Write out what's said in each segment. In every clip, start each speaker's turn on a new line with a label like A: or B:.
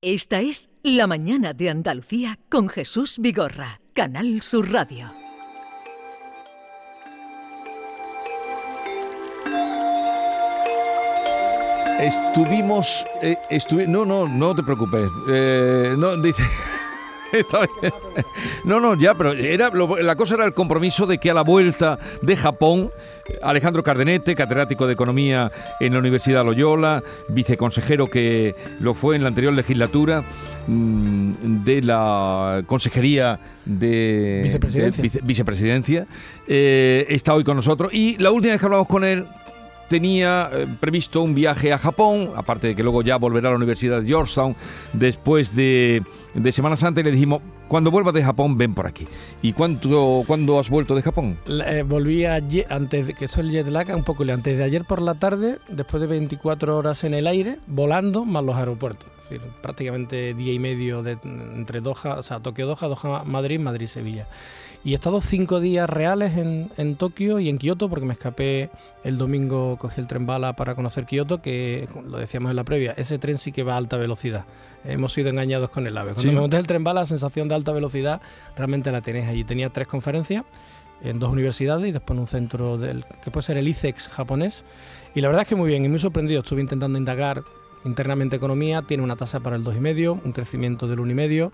A: Esta es La Mañana de Andalucía con Jesús Vigorra, Canal Sur Radio.
B: Estuvimos, eh, no, no, no te preocupes. Eh, no, dice, está bien. No, no, ya, pero era lo- la cosa era el compromiso de que a la vuelta de Japón, Alejandro Cardenete, catedrático de Economía en la Universidad Loyola, viceconsejero que lo fue en la anterior legislatura mm, de la Consejería de
C: Vicepresidencia.
B: de vice- vicepresidencia, eh, está hoy con nosotros. Y la última vez que hablamos con él, tenía eh, previsto un viaje a Japón, aparte de que luego ya volverá a la Universidad de Georgetown después de, de Semana Santa y le dijimos, cuando vuelvas de Japón, ven por aquí. ¿Y cuánto, cuándo has vuelto de Japón?
C: Eh, volví antes de que eso es el jet lag, un poco antes de ayer por la tarde, después de 24 horas en el aire, volando, más los aeropuertos. Es decir, prácticamente día y medio de, entre Doha, o sea, Tokio-Doha, Doha-Madrid, Madrid-Sevilla. Y he estado cinco días reales en, en Tokio y en Kioto, porque me escapé el domingo, cogí el tren bala para conocer Kioto, que lo decíamos en la previa, ese tren sí que va a alta velocidad. Hemos sido engañados con el AVE. Cuando
B: Sí.
C: me monté el tren bala, la sensación de alta velocidad realmente la tenéis allí. Tenía tres conferencias en dos universidades y después en un centro del que puede ser el ICEX japonés. Y la verdad es que muy bien y muy sorprendido. Estuve intentando indagar internamente economía, tiene una tasa para el 2,5, un crecimiento del 1,5.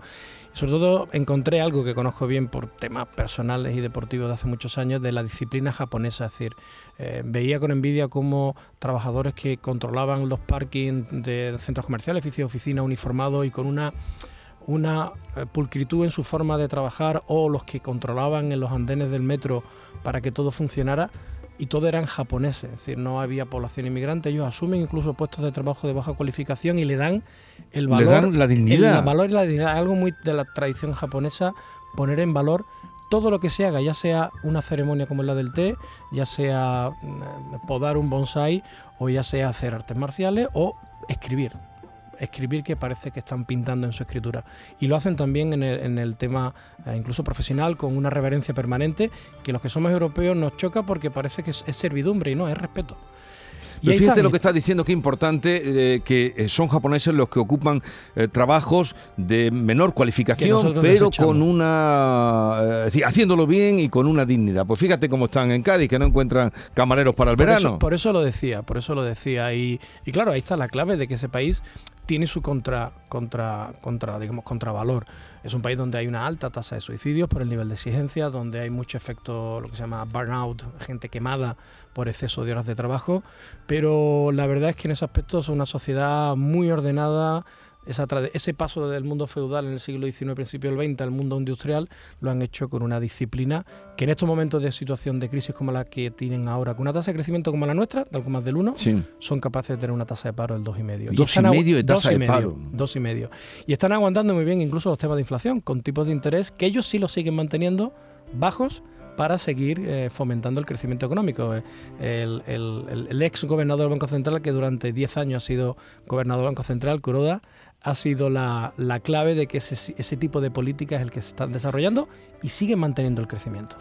C: Y sobre todo encontré algo que conozco bien por temas personales y deportivos de hace muchos años, de la disciplina japonesa. Es decir, eh, veía con envidia cómo trabajadores que controlaban los parkings de centros comerciales, edificios de oficina uniformados y con una una eh, pulcritud en su forma de trabajar o los que controlaban en los andenes del metro para que todo funcionara y todo eran japoneses, es decir, no había población inmigrante, ellos asumen incluso puestos de trabajo de baja cualificación y le dan el
B: Le
C: valor,
B: dan la dignidad.
C: el valor y la dignidad, algo muy de la tradición japonesa, poner en valor todo lo que se haga, ya sea una ceremonia como la del té, ya sea mm, podar un bonsai o ya sea hacer artes marciales o escribir escribir que parece que están pintando en su escritura. Y lo hacen también en el, en el tema eh, incluso profesional, con una reverencia permanente, que los que somos europeos nos choca porque parece que es, es servidumbre y no, es respeto. Y
B: Pero fíjate lo que estás diciendo, que importante, eh, que eh, son japoneses los que ocupan eh, trabajos de menor cualificación, pero con una... eh, haciéndolo bien y con una dignidad. Pues fíjate cómo están en Cádiz, que no encuentran camareros para el
C: por
B: verano.
C: Eso, por eso lo decía, por eso lo decía. Y, y claro, ahí está la clave de que ese país tiene su contra, contra, contra, digamos, contravalor. Es un país donde hay una alta tasa de suicidios por el nivel de exigencia, donde hay mucho efecto, lo que se llama burnout, gente quemada por exceso de horas de trabajo. Pero la verdad es que en ese aspecto es una sociedad muy ordenada. Esa ese paso del mundo feudal en el siglo XIX, principio del XX, al mundo industrial, lo han hecho con una disciplina que en estos momentos de situación de crisis como la que tienen ahora, con una tasa de crecimiento como la nuestra, de algo más del 1,
B: Sí.
C: son capaces de tener una tasa de paro del 2,5.
B: Dos y medio de
C: dos
B: tasa
C: y
B: de
C: medio,
B: paro.
C: Dos y medio. Y están aguantando muy bien incluso los temas de inflación, con tipos de interés que ellos sí los siguen manteniendo bajos para seguir eh, fomentando el crecimiento económico. Eh, El, el- el- el ex gobernador del Banco Central, que durante 10 años ha sido gobernador del Banco Central, Kuroda, ha sido la, la clave de que ese, ese tipo de política es el que se están desarrollando y siguen manteniendo el crecimiento.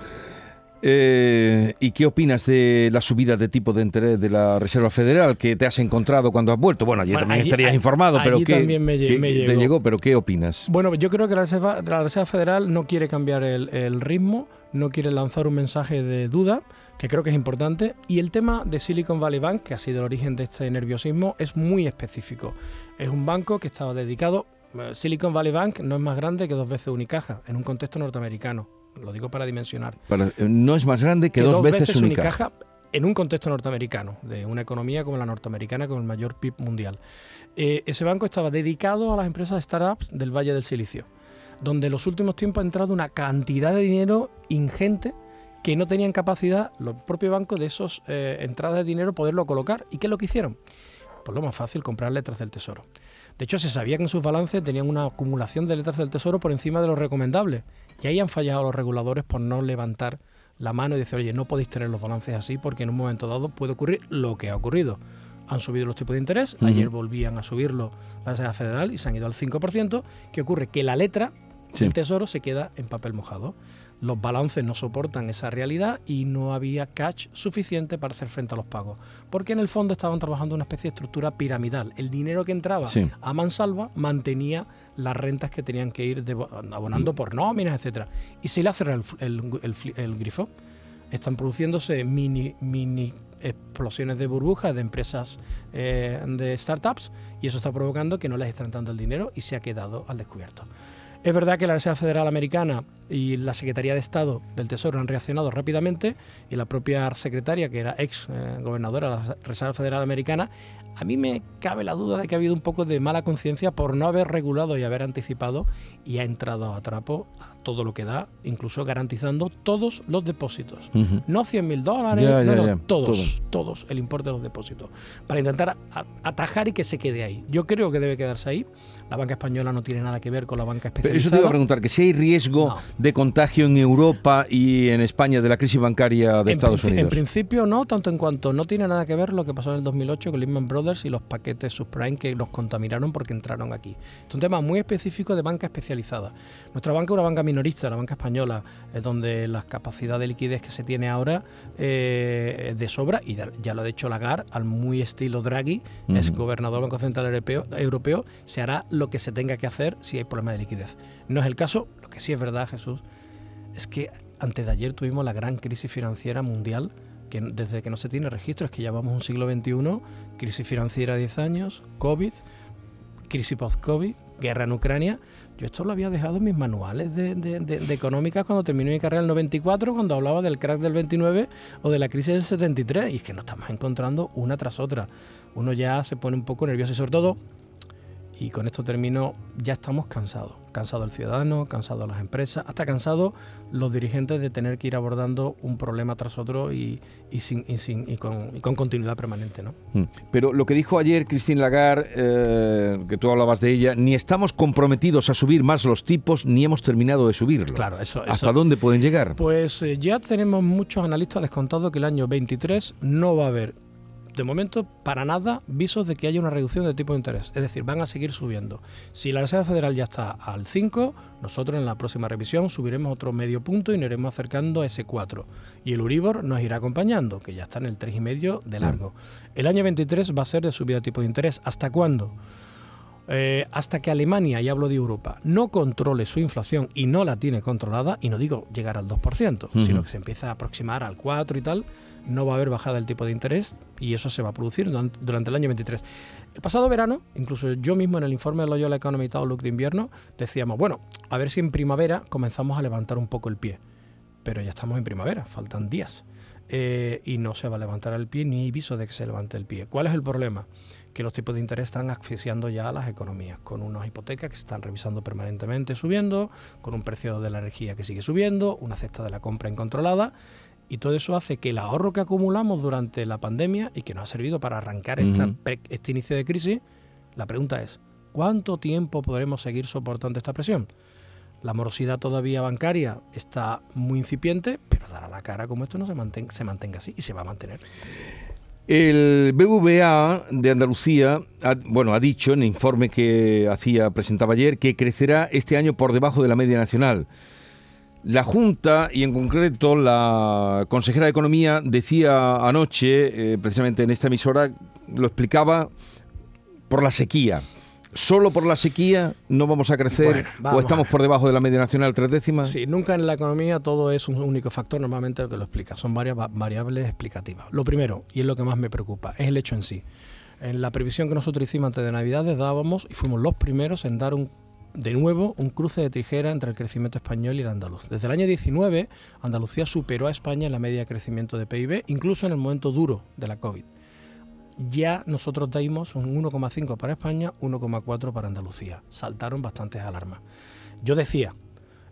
B: Eh, ¿Y qué opinas de la subida de tipo de interés de la Reserva Federal que te has encontrado cuando has vuelto? Bueno, ayer
C: Bueno,
B: también
C: allí-
B: estarías
C: allí
B: informado, pero ¿qué,
C: también me
B: qué
C: me
B: te
C: llegó.
B: llegó? ¿Pero qué opinas?
C: Bueno, yo creo que la Reserva, la Reserva Federal no quiere cambiar el, el ritmo, no quiere lanzar un mensaje de duda, que creo que es importante. Y el tema de Silicon Valley Bank, que ha sido el origen de este nerviosismo, es muy específico. Es un banco que estaba dedicado. eh, Silicon Valley Bank no es más grande que dos veces Unicaja, en un contexto norteamericano. Lo digo para dimensionar.
B: Para- eh, no es más grande que, dos, veces, Unicaja.
C: en un contexto norteamericano, de una economía como la norteamericana, con el mayor PIB mundial. Eh, ese banco estaba dedicado a las empresas startups del Valle del Silicio, donde en los últimos tiempos ha entrado una cantidad de dinero ingente que no tenían capacidad los propios bancos de esas entradas de dinero poderlo colocar. ¿Y qué es lo que hicieron? Pues lo más fácil, comprar letras del tesoro. De hecho, se sabía que en sus balances tenían una acumulación de letras del tesoro por encima de lo recomendable. Y ahí han fallado los reguladores por no levantar la mano y decir, oye, no podéis tener los balances así porque en un momento dado puede ocurrir lo que ha ocurrido. Han subido los tipos de interés, ayer volvían a subirlo la Reserva Federal y se han ido al 5%. ¿Qué ocurre? Que la letra El tesoro se queda en papel mojado. Los balances no soportan esa realidad y no había cash suficiente para hacer frente a los pagos. Porque en el fondo estaban trabajando una especie de estructura piramidal. El dinero que entraba a mansalva mantenía las rentas que tenían que ir abonando mm. por nóminas, etcétera. Y se le hace el, grifo. Están produciéndose mini, mini explosiones de burbujas de empresas eh, de startups y eso está provocando que no les estén dando el dinero y se ha quedado al descubierto. Es verdad que la Reserva Federal Americana y la Secretaría de Estado del Tesoro han reaccionado rápidamente y la propia secretaria, que era ex eh, gobernadora de la Reserva Federal Americana, a mí me cabe la duda de que ha habido un poco de mala conciencia por no haber regulado y haber anticipado y ha entrado a trapo a todo lo que da, incluso garantizando todos los depósitos. No 100 mil dólares, no, todos, todos, el importe de los depósitos, para intentar atajar y que se quede ahí. Yo creo que debe quedarse ahí. La banca española no tiene nada que ver con la banca especializada.
B: eso te iba a preguntar, que si hay riesgo de contagio en Europa y en España de la crisis bancaria de Estados Unidos.
C: En principio no, tanto en cuanto no tiene nada que ver lo que pasó en el 2008 con Lehman Brothers y los paquetes subprime que nos contaminaron porque entraron aquí. Es un tema muy específico de banca especializada. Nuestra banca es una banca minorista, la banca española, es donde la capacidad de liquidez que se tiene ahora eh, es de sobra y ya lo ha dicho Lagarde, al muy estilo Draghi, es gobernador del Banco Central Europeo, Europeo, se hará lo que se tenga que hacer si hay problema de liquidez. No es el caso, lo que sí es verdad, Jesús, es que antes de ayer tuvimos la gran crisis financiera mundial, que desde que no se tiene registro, es que llevamos un siglo XXI, crisis financiera 10 años, COVID, crisis post-COVID, guerra en Ucrania. Yo esto lo había dejado en mis manuales de, de, económicas cuando terminé mi carrera en el 94, cuando hablaba del crack del 29 o de la crisis del 73. Y es que nos estamos encontrando una tras otra. Uno ya se pone un poco nervioso y sobre todo y con esto termino, ya estamos cansados. Cansado el ciudadano, cansado las empresas, hasta cansado los dirigentes de tener que ir abordando un problema tras otro y, sin, y, con, continuidad permanente. ¿no?
B: Mm. Pero lo que dijo ayer Christine Lagarde, eh, que tú hablabas de ella, ni estamos comprometidos a subir más los tipos, ni hemos terminado de subirlo.
C: Claro, eso.
B: ¿Hasta dónde pueden llegar?
C: Pues eh, ya tenemos muchos analistas descontados que el año 23 no va a haber de momento, para nada, visos de que haya una reducción de tipo de interés. Es decir, van a seguir subiendo. Si la Reserva Federal ya está al 5, nosotros en la próxima revisión subiremos otro medio punto y nos iremos acercando a ese 4. Y el Uribor nos irá acompañando, que ya está en el 3,5 de largo. El año 23 va a ser de subida de tipo de interés. ¿Hasta cuándo? Eh, hasta que Alemania, y hablo de Europa, no controle su inflación y no la tiene controlada, y no digo llegar al 2%, sino que se empieza a aproximar al 4 y tal, no va a haber bajada del tipo de interés y eso se va a producir durante el año 23. El pasado verano, incluso yo mismo en el informe de Loyola Economic Outlook de invierno, decíamos, bueno, a ver si en primavera comenzamos a levantar un poco el pie. Pero ya estamos en primavera, faltan días. Eh, y no se va a levantar el pie ni hay viso de que se levante el pie. ¿Cuál es el problema? Que los tipos de interés están asfixiando ya a las economías, con unas hipotecas que se están revisando permanentemente subiendo, con un precio de la energía que sigue subiendo, una cesta de la compra incontrolada y todo eso hace que el ahorro que acumulamos durante la pandemia y que nos ha servido para arrancar este inicio de crisis, la pregunta es, ¿cuánto tiempo podremos seguir soportando esta presión? La morosidad todavía bancaria está muy incipiente, pero dará la cara como esto no se mantenga, se mantenga así y se va a mantener.
B: El BVA de Andalucía, ha, bueno, ha dicho en el informe que hacía presentaba ayer que crecerá este año por debajo de la media nacional. La Junta y en concreto la consejera de Economía decía anoche, eh, precisamente en esta emisora, lo explicaba por la sequía. ¿Solo por la sequía no vamos a crecer o estamos por debajo de la media nacional tres décimas?
C: Sí, nunca en la economía todo es un único factor, normalmente lo que lo explica. Son varias variables explicativas. Lo primero, y es lo que más me preocupa, es el hecho en sí. En la previsión que nosotros hicimos antes de Navidades dábamos y fuimos los primeros en dar un de nuevo un cruce de tijera entre el crecimiento español y el andaluz. Desde el año 19, Andalucía superó a España en la media de crecimiento de PIB, incluso en el momento duro de la COVID. Ya nosotros dimos un 1,5 para España, 1,4 para Andalucía. Saltaron bastantes alarmas. Yo decía,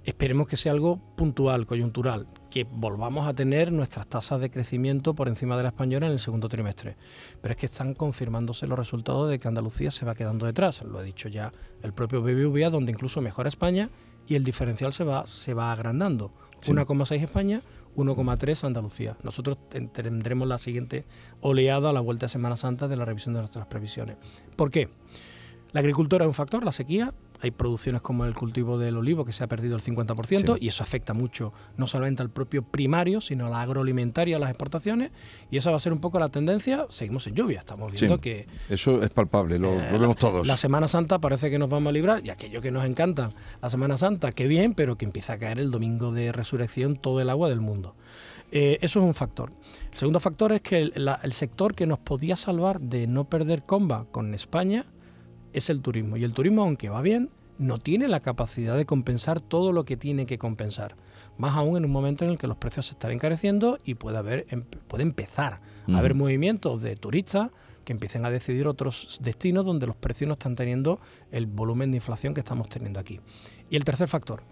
C: Esperemos que sea algo puntual, coyuntural, que volvamos a tener nuestras tasas de crecimiento por encima de la española en el segundo trimestre. Pero es que están confirmándose los resultados de que Andalucía se va quedando detrás. Lo ha dicho ya el propio BBVA, donde incluso mejora España y el diferencial se va, se va agrandando. 1,6 España, 1,3 Andalucía. Nosotros tendremos la siguiente oleada a la vuelta de Semana Santa de la revisión de nuestras previsiones. ¿Por qué? La agricultura es un factor, la sequía, hay producciones como el cultivo del olivo que se ha perdido el 50%
B: Sí.
C: y eso afecta mucho no solamente al propio primario, sino a la agroalimentaria, a las exportaciones y esa va a ser un poco la tendencia. Seguimos en lluvia, estamos viendo
B: Sí.
C: que
B: Eso es palpable, lo,
C: eh,
B: lo vemos todos.
C: la Semana Santa parece que nos vamos a librar y aquello que nos encanta, la Semana Santa, qué bien, pero que empieza a caer el domingo de resurrección todo el agua del mundo. Eh, eso es un factor. El segundo factor es que el, la- el sector que nos podía salvar de no perder comba con España es el turismo. Y el turismo, aunque va bien, no tiene la capacidad de compensar todo lo que tiene que compensar. Más aún en un momento en el que los precios se están encareciendo y puede, haber, em- puede empezar a haber
B: Ujú.
C: movimientos de turistas que empiecen a decidir otros destinos donde los precios no están teniendo el volumen de inflación que estamos teniendo aquí. Y el tercer factor,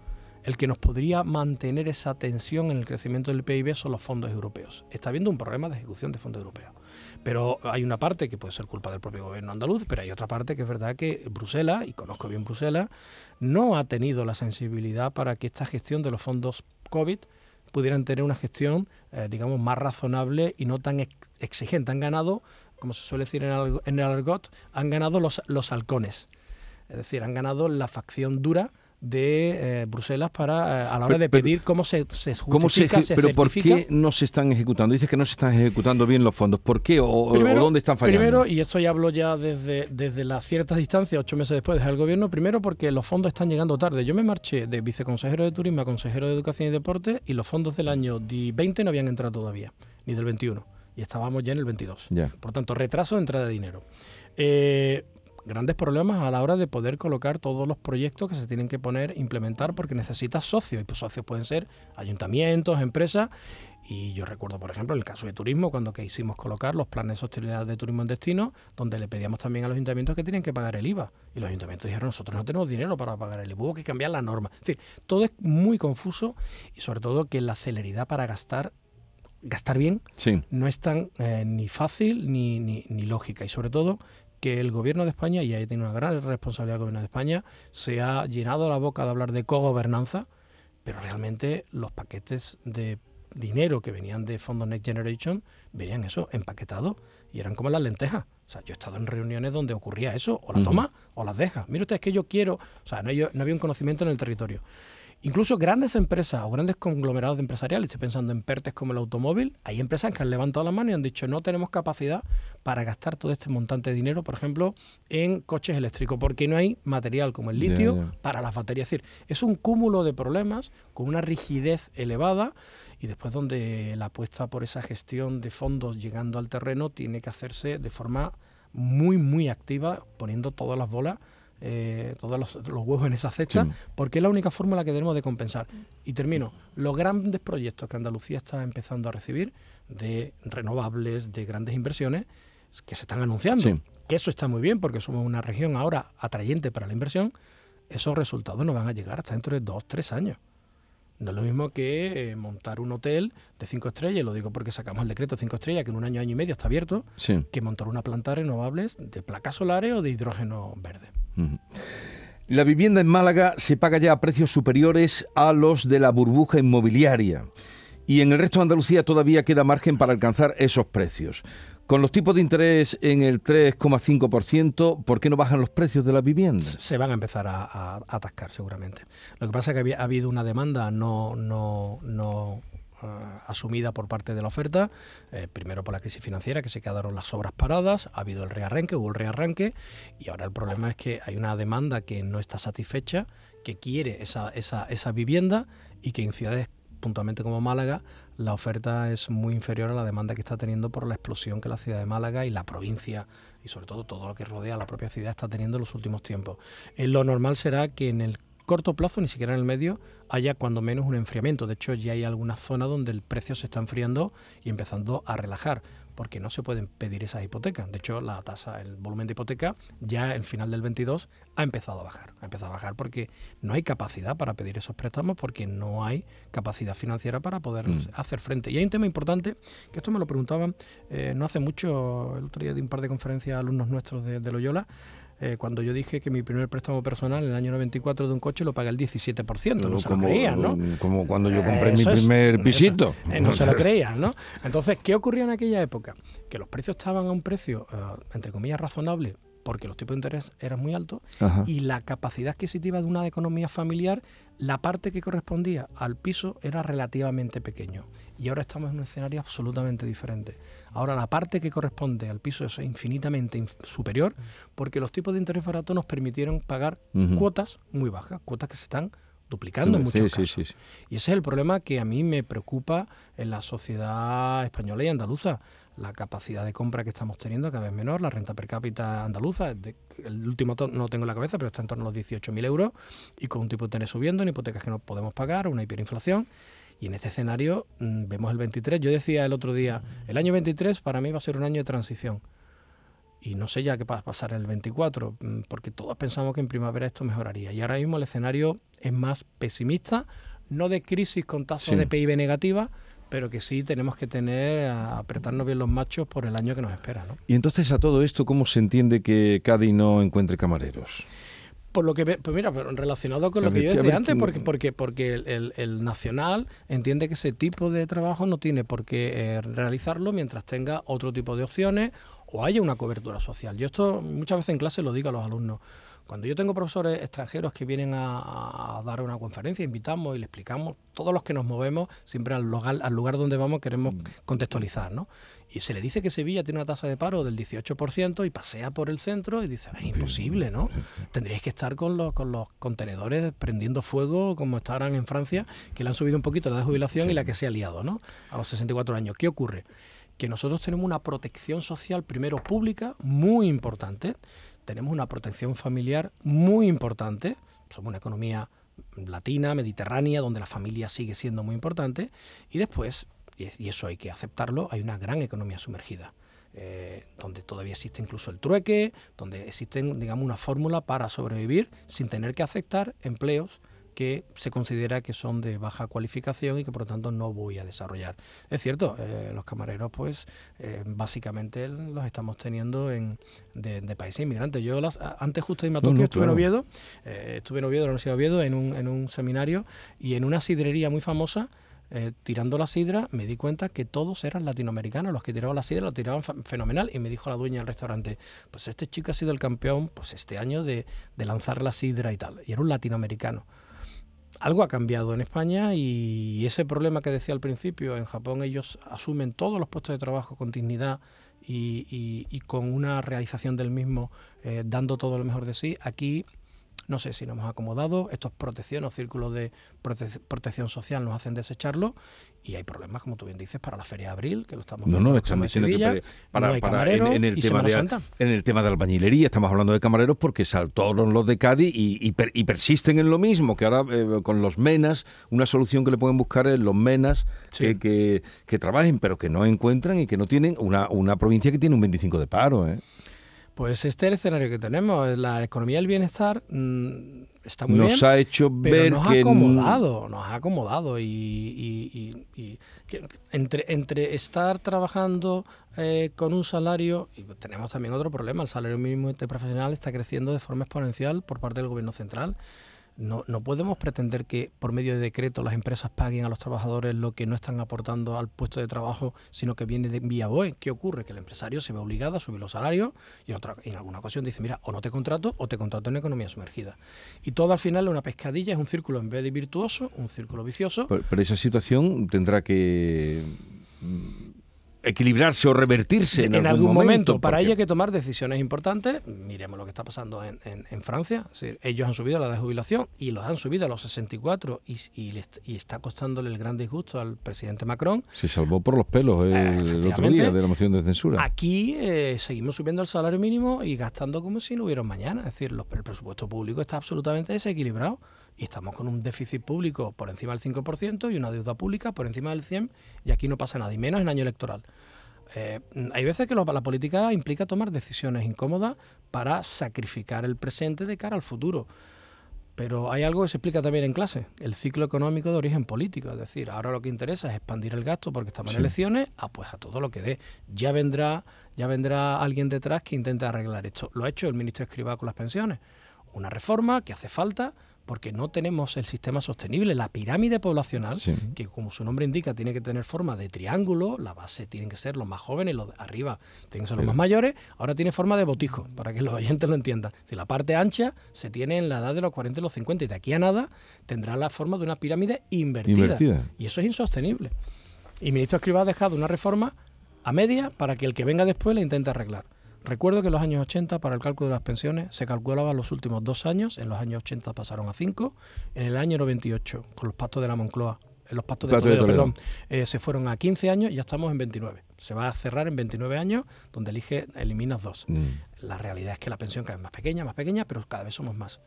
C: el que nos podría mantener esa tensión en el crecimiento del PIB son los fondos europeos. Está habiendo un problema de ejecución de fondos europeos. Pero hay una parte que puede ser culpa del propio gobierno andaluz, pero hay otra parte que es verdad que Bruselas, y conozco bien Bruselas, no ha tenido la sensibilidad para que esta gestión de los fondos COVID pudieran tener una gestión, eh, digamos, más razonable y no tan ex- exigente. Han ganado, como se suele decir en el, en el argot, han ganado los, los halcones. Es decir, han ganado la facción dura de eh, Bruselas para eh, a la hora de
B: pero-
C: pedir cómo se, se
B: ¿Cómo se,
C: justifica, se,
B: pero ¿por qué no se están ejecutando? Dices que no se están ejecutando bien los fondos. ¿Por qué? ¿O, o-
C: Primero-
B: o dónde están fallando?
C: Primero, y esto ya hablo ya desde, desde la cierta distancia, ocho meses después de dejar el gobierno, primero porque los fondos están llegando tarde. Yo me marché de viceconsejero de Turismo a consejero de Educación y Deporte y los fondos del año di- 20 no habían entrado todavía, ni del 21. Y estábamos ya en el 22.
B: Ya.
C: Por tanto, retraso de entrada de dinero. Eh, grandes problemas a la hora de poder colocar todos los proyectos que se tienen que poner, implementar, porque necesitas socios. Y pues socios pueden ser ayuntamientos, empresas. Y yo recuerdo, por ejemplo, en el caso de turismo, cuando que hicimos colocar los planes de sostenibilidad de turismo en destino, donde le pedíamos también a los ayuntamientos que tienen que pagar el IVA. Y los ayuntamientos dijeron, nosotros no tenemos dinero para pagar el IVA. Hubo que cambiar la norma. Es decir, todo es muy confuso y sobre todo que la celeridad para gastar, gastar bien,
B: Sí.
C: no es tan eh, ni fácil ni, ni, ni lógica. Y sobre todo que el gobierno de España, y ahí tiene una gran responsabilidad el gobierno de España, se ha llenado la boca de hablar de cogobernanza, pero realmente los paquetes de dinero que venían de fondos Next Generation venían eso empaquetados y eran como las lentejas. O sea, yo he estado en reuniones donde ocurría eso, o la toma o las deja. Mire usted, es que yo quiero, o sea, no, hay- no había un conocimiento en el territorio. Incluso grandes empresas o grandes conglomerados de empresariales, estoy pensando en PERTES como el automóvil, hay empresas que han levantado la mano y han dicho no tenemos capacidad para gastar todo este montante de dinero, por ejemplo, en coches eléctricos, porque no hay material como el litio para las baterías. Es decir, es un cúmulo de problemas con una rigidez elevada y después donde la apuesta por esa gestión de fondos llegando al terreno tiene que hacerse de forma muy, muy activa, poniendo todas las bolas, eh, todos los, los huevos en esa cesta,
B: Sí.
C: porque es la única fórmula que tenemos de compensar. Y termino, los grandes proyectos que Andalucía está empezando a recibir de renovables, de grandes inversiones, que se están anunciando,
B: Sí.
C: que eso está muy bien porque somos una región ahora atrayente para la inversión, esos resultados no van a llegar hasta dentro de dos, tres años. No es lo mismo que eh, montar un hotel de cinco estrellas, lo digo porque sacamos el decreto de cinco estrellas, que en un año, año y medio está abierto,
B: Sí.
C: que montar una planta de renovables de placas solares o de hidrógeno verde.
B: La vivienda en Málaga se paga ya a precios superiores a los de la burbuja inmobiliaria. Y en el resto de Andalucía todavía queda margen para alcanzar esos precios. Con los tipos de interés en el 3,5%, ¿por qué no bajan los precios de la vivienda?
C: se van a empezar a atascar seguramente. Lo que pasa es que había- ha habido una demanda no, no, no eh, asumida por parte de la oferta, eh, primero por la crisis financiera, que se quedaron las obras paradas, ha habido el rearranque, hubo el rearranque, y ahora el problema es que hay una demanda que no está satisfecha, que quiere esa, esa, esa vivienda y que en ciudades puntualmente como Málaga, la oferta es muy inferior a la demanda que está teniendo por la explosión que la ciudad de Málaga y la provincia y sobre todo todo lo que rodea la propia ciudad está teniendo en los últimos tiempos. Eh, lo normal será que en el corto plazo, ni siquiera en el medio, haya cuando menos un enfriamiento. De hecho, ya hay algunas zonas donde el precio se está enfriando y empezando a relajar, porque no se pueden pedir esas hipotecas. De hecho, la tasa, el volumen de hipoteca, ya el final del 22 ha empezado a bajar. Ha empezado a bajar porque no hay capacidad para pedir esos préstamos, porque no hay capacidad financiera para poder
B: Mm.
C: hacer frente. Y hay un tema importante, que esto me lo preguntaban eh, no hace mucho, el otro día de un par de conferencias a alumnos nuestros de, de Loyola, eh, cuando yo dije que mi primer préstamo personal en el año 94 de un coche lo pagué el 17%, no se lo creían, ¿no?
B: como cuando yo compré mi
C: Eso es,
B: primer
C: eso,
B: pisito.
C: eh, no se lo creían, ¿no? Entonces, ¿qué ocurría en aquella época? Que los precios estaban a un precio, eh, entre comillas, razonable porque los tipos de interés eran muy altos
B: Ajá.
C: y la capacidad adquisitiva de una economía familiar, la parte que correspondía al piso era relativamente pequeño. Y ahora estamos en un escenario absolutamente diferente. Ahora la parte que corresponde al piso es infinitamente inf- superior porque los tipos de interés baratos nos permitieron pagar cuotas muy bajas, cuotas que se están duplicando en muchos
B: sí,
C: casos.
B: sí, sí.
C: Y ese es el problema que a mí me preocupa en la sociedad española y andaluza. La capacidad de compra que estamos teniendo cada vez menor, la renta per cápita andaluza, de- el último no lo tengo en la cabeza, pero está en torno a los 18.000 euros y con un tipo de interés subiendo, en hipotecas que no podemos pagar, una hiperinflación. Y en este escenario mm, vemos el 23. Yo decía el otro día, el año 23 para mí va a ser un año de transición. Y no sé ya qué va a pasar el 24, mm, porque todos pensamos que en primavera esto mejoraría. Y ahora mismo el escenario es más pesimista, no de crisis con tasas
B: Sí.
C: de PIB negativa, pero que sí tenemos que tener, a apretarnos bien los machos por el año que nos espera. ¿no?
B: Y entonces a todo esto, ¿cómo se entiende que Cádiz no encuentre camareros?
C: Por lo que, pues mira, pero relacionado con lo que yo decía antes,
B: que-
C: porque, porque, porque el, el- el nacional entiende que ese tipo de trabajo no tiene por qué eh, realizarlo mientras tenga otro tipo de opciones o haya una cobertura social. Yo esto muchas veces en clase lo digo a los alumnos. Cuando yo tengo profesores extranjeros que vienen a, a dar una conferencia, invitamos y le explicamos, todos los que nos movemos, siempre al lugar, al lugar donde vamos queremos contextualizar, ¿no? Y se le dice que Sevilla tiene una tasa de paro del 18% y pasea por el centro y dice, es imposible, ¿no? Tendríais que estar con los, con los contenedores prendiendo fuego como estarán en Francia, que le han subido un poquito la de jubilación y la que se ha liado, ¿no? A los 64 años. ¿Qué ocurre? Que nosotros tenemos una protección social, primero pública, muy importante. Tenemos una protección familiar muy importante. Somos una economía latina, mediterránea, donde la familia sigue siendo muy importante. Y después, y es- y eso hay que aceptarlo, hay una gran economía sumergida. eh, donde todavía existe incluso el trueque, donde existen, digamos, una fórmula para sobrevivir sin tener que aceptar empleos que se considera que son de baja cualificación y que por lo tanto no voy a desarrollar. Es cierto, eh, los camareros pues eh, básicamente los estamos teniendo en, de, de países inmigrantes. Yo las, antes justo de a
B: No, no,
C: estuve
B: claro.
C: en Oviedo, eh, estuve en Oviedo, en la Universidad de Oviedo, en un, en un seminario y en una sidrería muy famosa eh, tirando la sidra, me di cuenta que todos eran latinoamericanos. Los que tiraban la sidra la tiraban fenomenal. Y me dijo la dueña del restaurante, pues este chico ha sido el campeón pues este año de, de lanzar la sidra y tal. Y era un latinoamericano. Algo ha cambiado en España y ese problema que decía al principio, en Japón ellos asumen todos los puestos de trabajo con dignidad y, y- y con una realización del mismo, eh, dando todo lo mejor de sí. Aquí no sé si nos hemos acomodado, estos protección o círculos de prote- protección social nos hacen desecharlo y hay problemas, como tú bien dices, para la Feria de Abril, que lo estamos
B: No,
C: viendo
B: no, están
C: Examen
B: diciendo que
C: Sevilla,
B: para, para-
C: no hay
B: para-
C: camareros
B: en, en el tema de, en el tema de albañilería, estamos hablando de camareros porque saltaron los de Cádiz y, y per- y persisten en lo mismo, que ahora eh, con los menas, una solución que le pueden buscar es los menas
C: Sí.
B: que, que, que trabajen, pero que no encuentran y que no tienen una, una provincia que tiene un 25 de paro. ¿eh?
C: Pues este es el escenario que tenemos. La economía del bienestar mm, está muy
B: Nos
C: bien.
B: ha hecho
C: pero
B: ver
C: nos
B: que...
C: ha acomodado, nos ha acomodado y, y- y- y que- entre, entre estar trabajando eh, con un salario, y tenemos también otro problema, el salario mínimo interprofesional está creciendo de forma exponencial por parte del gobierno central. No, no podemos pretender que por medio de decreto las empresas paguen a los trabajadores lo que no están aportando al puesto de trabajo, sino que viene de vía BOE. ¿Qué ocurre? Que el empresario se ve obligado a subir los salarios y en, otra, en alguna ocasión dice, mira, o no te contrato o te contrato en economía sumergida. Y todo al final es una pescadilla, es un círculo en vez de virtuoso, un círculo vicioso.
B: Pero, esa situación tendrá que equilibrarse o revertirse en,
C: en algún momento, para
B: porque-
C: ello hay que tomar decisiones importantes. Miremos lo que está pasando en, en- en Francia. Es decir, ellos han subido la de jubilación y los han subido a los 64 y, y, y está costándole el gran disgusto al presidente Macron.
B: Se salvó por los pelos el,
C: Eh,
B: el otro día de la moción de censura.
C: Aquí eh, seguimos subiendo el salario mínimo y gastando como si no hubiera mañana. Es decir, los- el presupuesto público está absolutamente desequilibrado y estamos con un déficit público por encima del 5% y una deuda pública por encima del 100% y aquí no pasa nada, y menos en año electoral. Eh, hay veces que lo- la política implica tomar decisiones incómodas para sacrificar el presente de cara al futuro. Pero hay algo que se explica también en clase, el ciclo económico de origen político. Es decir, ahora lo que interesa es expandir el gasto porque estamos
B: Sí.
C: en elecciones, ah, pues a todo lo que dé. Ya vendrá, ya vendrá alguien detrás que intente arreglar esto. Lo ha hecho el ministro Escribá con las pensiones. una reforma que hace falta porque no tenemos el sistema sostenible. La pirámide poblacional,
B: Sí.
C: que como su nombre indica, tiene que tener forma de triángulo, la base tienen que ser los más jóvenes, los de arriba tienen que ser los más mayores, ahora tiene forma de botijo, para que los oyentes lo entiendan. Decir, la parte ancha se tiene en la edad de los 40 y los 50 y de aquí a nada tendrá la forma de una pirámide invertida.
B: Invertida.
C: Y eso es insostenible. Y ministro Escribá ha dejado una reforma a media para que el que venga después la intente arreglar. Recuerdo que en los años 80, para el cálculo de las pensiones, se calculaba los últimos dos años, en los años 80 pasaron a cinco, en el año 98, con los pactos de la Moncloa, en los pactos de Toledo. perdón, eh, se fueron a 15 años y ya estamos en 29. Se va a cerrar en 29 años, donde elige, eliminas dos.
B: Mm.
C: La realidad es que la pensión cada vez más pequeña, más pequeña, pero cada vez somos más.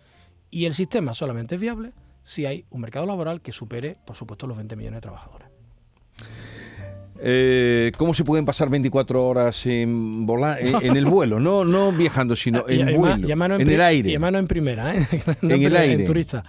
C: Y el sistema solamente es viable si hay un mercado laboral que supere, por supuesto, los 20 millones de trabajadores.
B: Eh, ¿Cómo se pueden pasar 24 horas en, vola- en, en el vuelo? No, no viajando, sino en
C: y
B: vuelo,
C: y
B: en el aire.
C: Y no en primera, ¿eh? No
B: En el aire.
C: turista.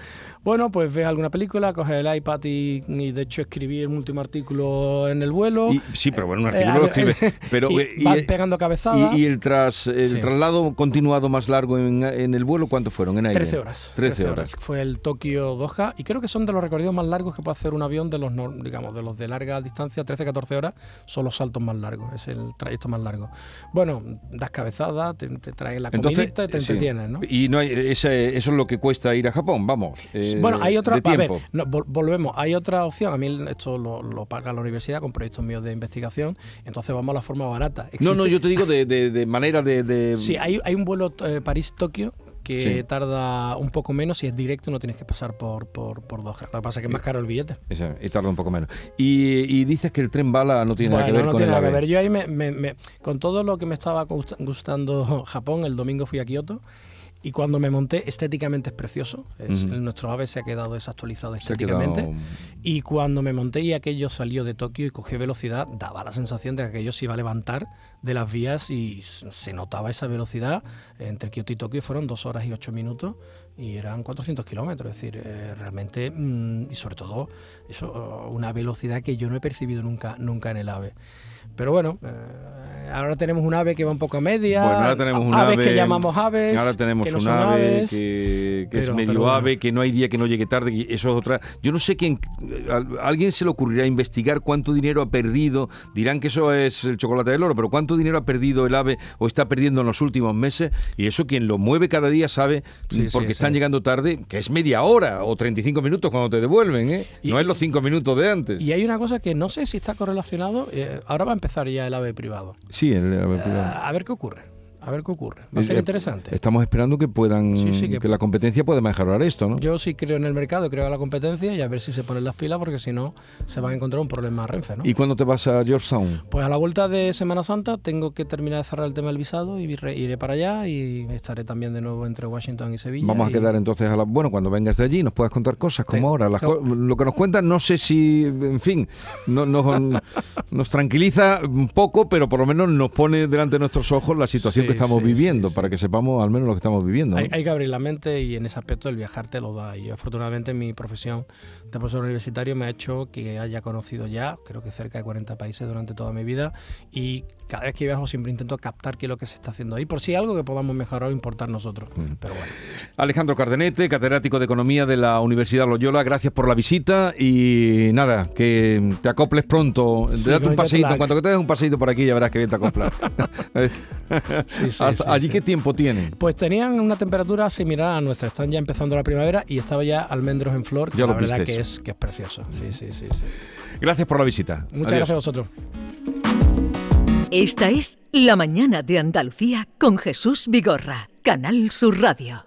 C: Bueno, pues ves alguna película, coges el iPad y, y de hecho escribí el último artículo en el vuelo.
B: Y- sí, pero bueno, un
C: Eh,
B: artículo lo
C: eh,
B: escribe. Pero,
C: y
B: eh,
C: vas pegando cabezadas.
B: y, el, tras, el
C: Sí.
B: traslado continuado más largo en, en el vuelo, ¿cuánto fueron? En aire.
C: 13 horas.
B: 13 horas.
C: Fue el Tokio-Doha y creo que son de los recorridos más largos que puede hacer un avión de los, digamos, de los de larga distancia, 13-14 horas, son los saltos más largos, es el trayecto más largo. Bueno, das cabezadas, te, te traen la comidita y te
B: sí.
C: entretienes, ¿no?
B: Y no hay, ese- eso es lo que cuesta ir a Japón, vamos. eh,
C: Bueno, hay otra. A ver, no, vol- volvemos. Hay otra opción. A mí esto lo, lo paga la universidad con proyectos míos de investigación. Entonces vamos a la forma barata.
B: No, no, yo te digo de, de- de manera de...
C: Sí, hay, hay un vuelo eh, París-Tokio que
B: Sí.
C: tarda un poco menos. Si es directo, no tienes que pasar por, por, por Doha. Lo que pasa es que es más caro el billete.
B: Esa, y tarda un poco menos. Y, y dices que el tren bala no tiene nada que ver
C: no
B: con
C: tiene
B: el
C: nada que ver. Yo ahí me, me- me- con todo lo que me estaba gust- gustando Japón, el domingo fui a Kioto y cuando me monté estéticamente es precioso. Es-
B: Ujú.
C: Nuestro AVE se ha quedado desactualizado
B: quedado-
C: estéticamente. Y cuando me monté y aquello salió de Tokio y cogió velocidad, daba la sensación de que aquello se iba a levantar de las vías y se notaba esa velocidad. Entre Kioto y Tokio fueron dos horas y ocho minutos y eran 400 kilómetros. Es decir, eh, realmente, mm, y sobre todo, eso, oh, una velocidad que yo no he percibido nunca, nunca en el AVE. Pero bueno, eh, ahora tenemos un ave que va un poco a media.
B: Bueno, ahora tenemos un
C: aves
B: ave-
C: que llamamos aves.
B: Ahora tenemos
C: que no
B: un ave
C: aves.
B: que, que es medio
C: pero bueno.
B: ave, que no hay día que no llegue tarde, eso es otra. Yo no sé quién, a a alguien se le ocurrirá investigar cuánto dinero ha perdido, dirán que eso es el chocolate del oro, pero cuánto dinero ha perdido el ave o está perdiendo en los últimos meses, y eso quien lo mueve cada día sabe,
C: Sí,
B: porque
C: sí,
B: están llegando tarde, que es media hora o 35 minutos cuando te devuelven, ¿eh?
C: Y-
B: no es los 5 minutos de antes.
C: Y hay una cosa que no sé si está correlacionado. eh, ahora va a empezar ya el ave privado.
B: sí, el ave privado.
C: Ah, a ver qué ocurre. A ver qué ocurre. Va a ser
B: Eh,
C: interesante.
B: Estamos esperando que puedan,
C: Sí, sí,
B: que...
C: que-
B: la competencia pueda mejorar esto, ¿no?
C: Yo sí creo en el mercado, creo en la competencia y a ver si se ponen las pilas porque si no se va a encontrar un problema a Renfe, ¿no?
B: ¿Y cuándo te vas a Georgetown?
C: Pues a la vuelta de Semana Santa tengo que terminar de cerrar el tema del visado y iré, para allá y estaré también de nuevo entre Washington y Sevilla.
B: Vamos a quedar entonces a la... Bueno, cuando vengas de allí nos puedas contar cosas como ahora. Las
C: tengo-
B: co- lo que nos cuentan no sé si, en fin, no- no- nos tranquiliza un poco, pero por lo menos nos pone delante de nuestros ojos la situación que estamos
C: sí,
B: viviendo,
C: sí, sí.
B: para que sepamos al menos lo que estamos viviendo. ¿no?
C: Hay, hay que abrir la mente y en ese aspecto el viajar te lo da. Y afortunadamente mi profesión de profesor universitario me ha hecho que haya conocido ya, creo que cerca de 40 países durante toda mi vida. Y cada vez que viajo siempre intento captar qué es lo que se está haciendo ahí, por si hay algo que podamos mejorar o importar nosotros.
B: Mm.
C: Pero bueno.
B: Alejandro Cardenete, catedrático de Economía de la Universidad Loyola, gracias por la visita y nada, que te acoples pronto.
C: Sí,
B: Date un paseíto, en cuanto que te des un paseíto por aquí ya verás que bien te acoplas.
C: Sí, sí,
B: Hasta-
C: sí,
B: ¿Allí
C: sí.
B: qué tiempo tiene?
C: Pues tenían una temperatura similar a la nuestra. Están ya empezando la primavera y estaba ya almendros en flor. que
B: Ya
C: la
B: lo
C: verdad
B: visteis.
C: que es, que es precioso. Sí, sí, sí, sí.
B: Gracias por la visita.
C: Muchas
B: Adiós.
C: gracias a vosotros.
A: Esta es La mañana de Andalucía con Jesús Vigorra, Canal Sur Radio.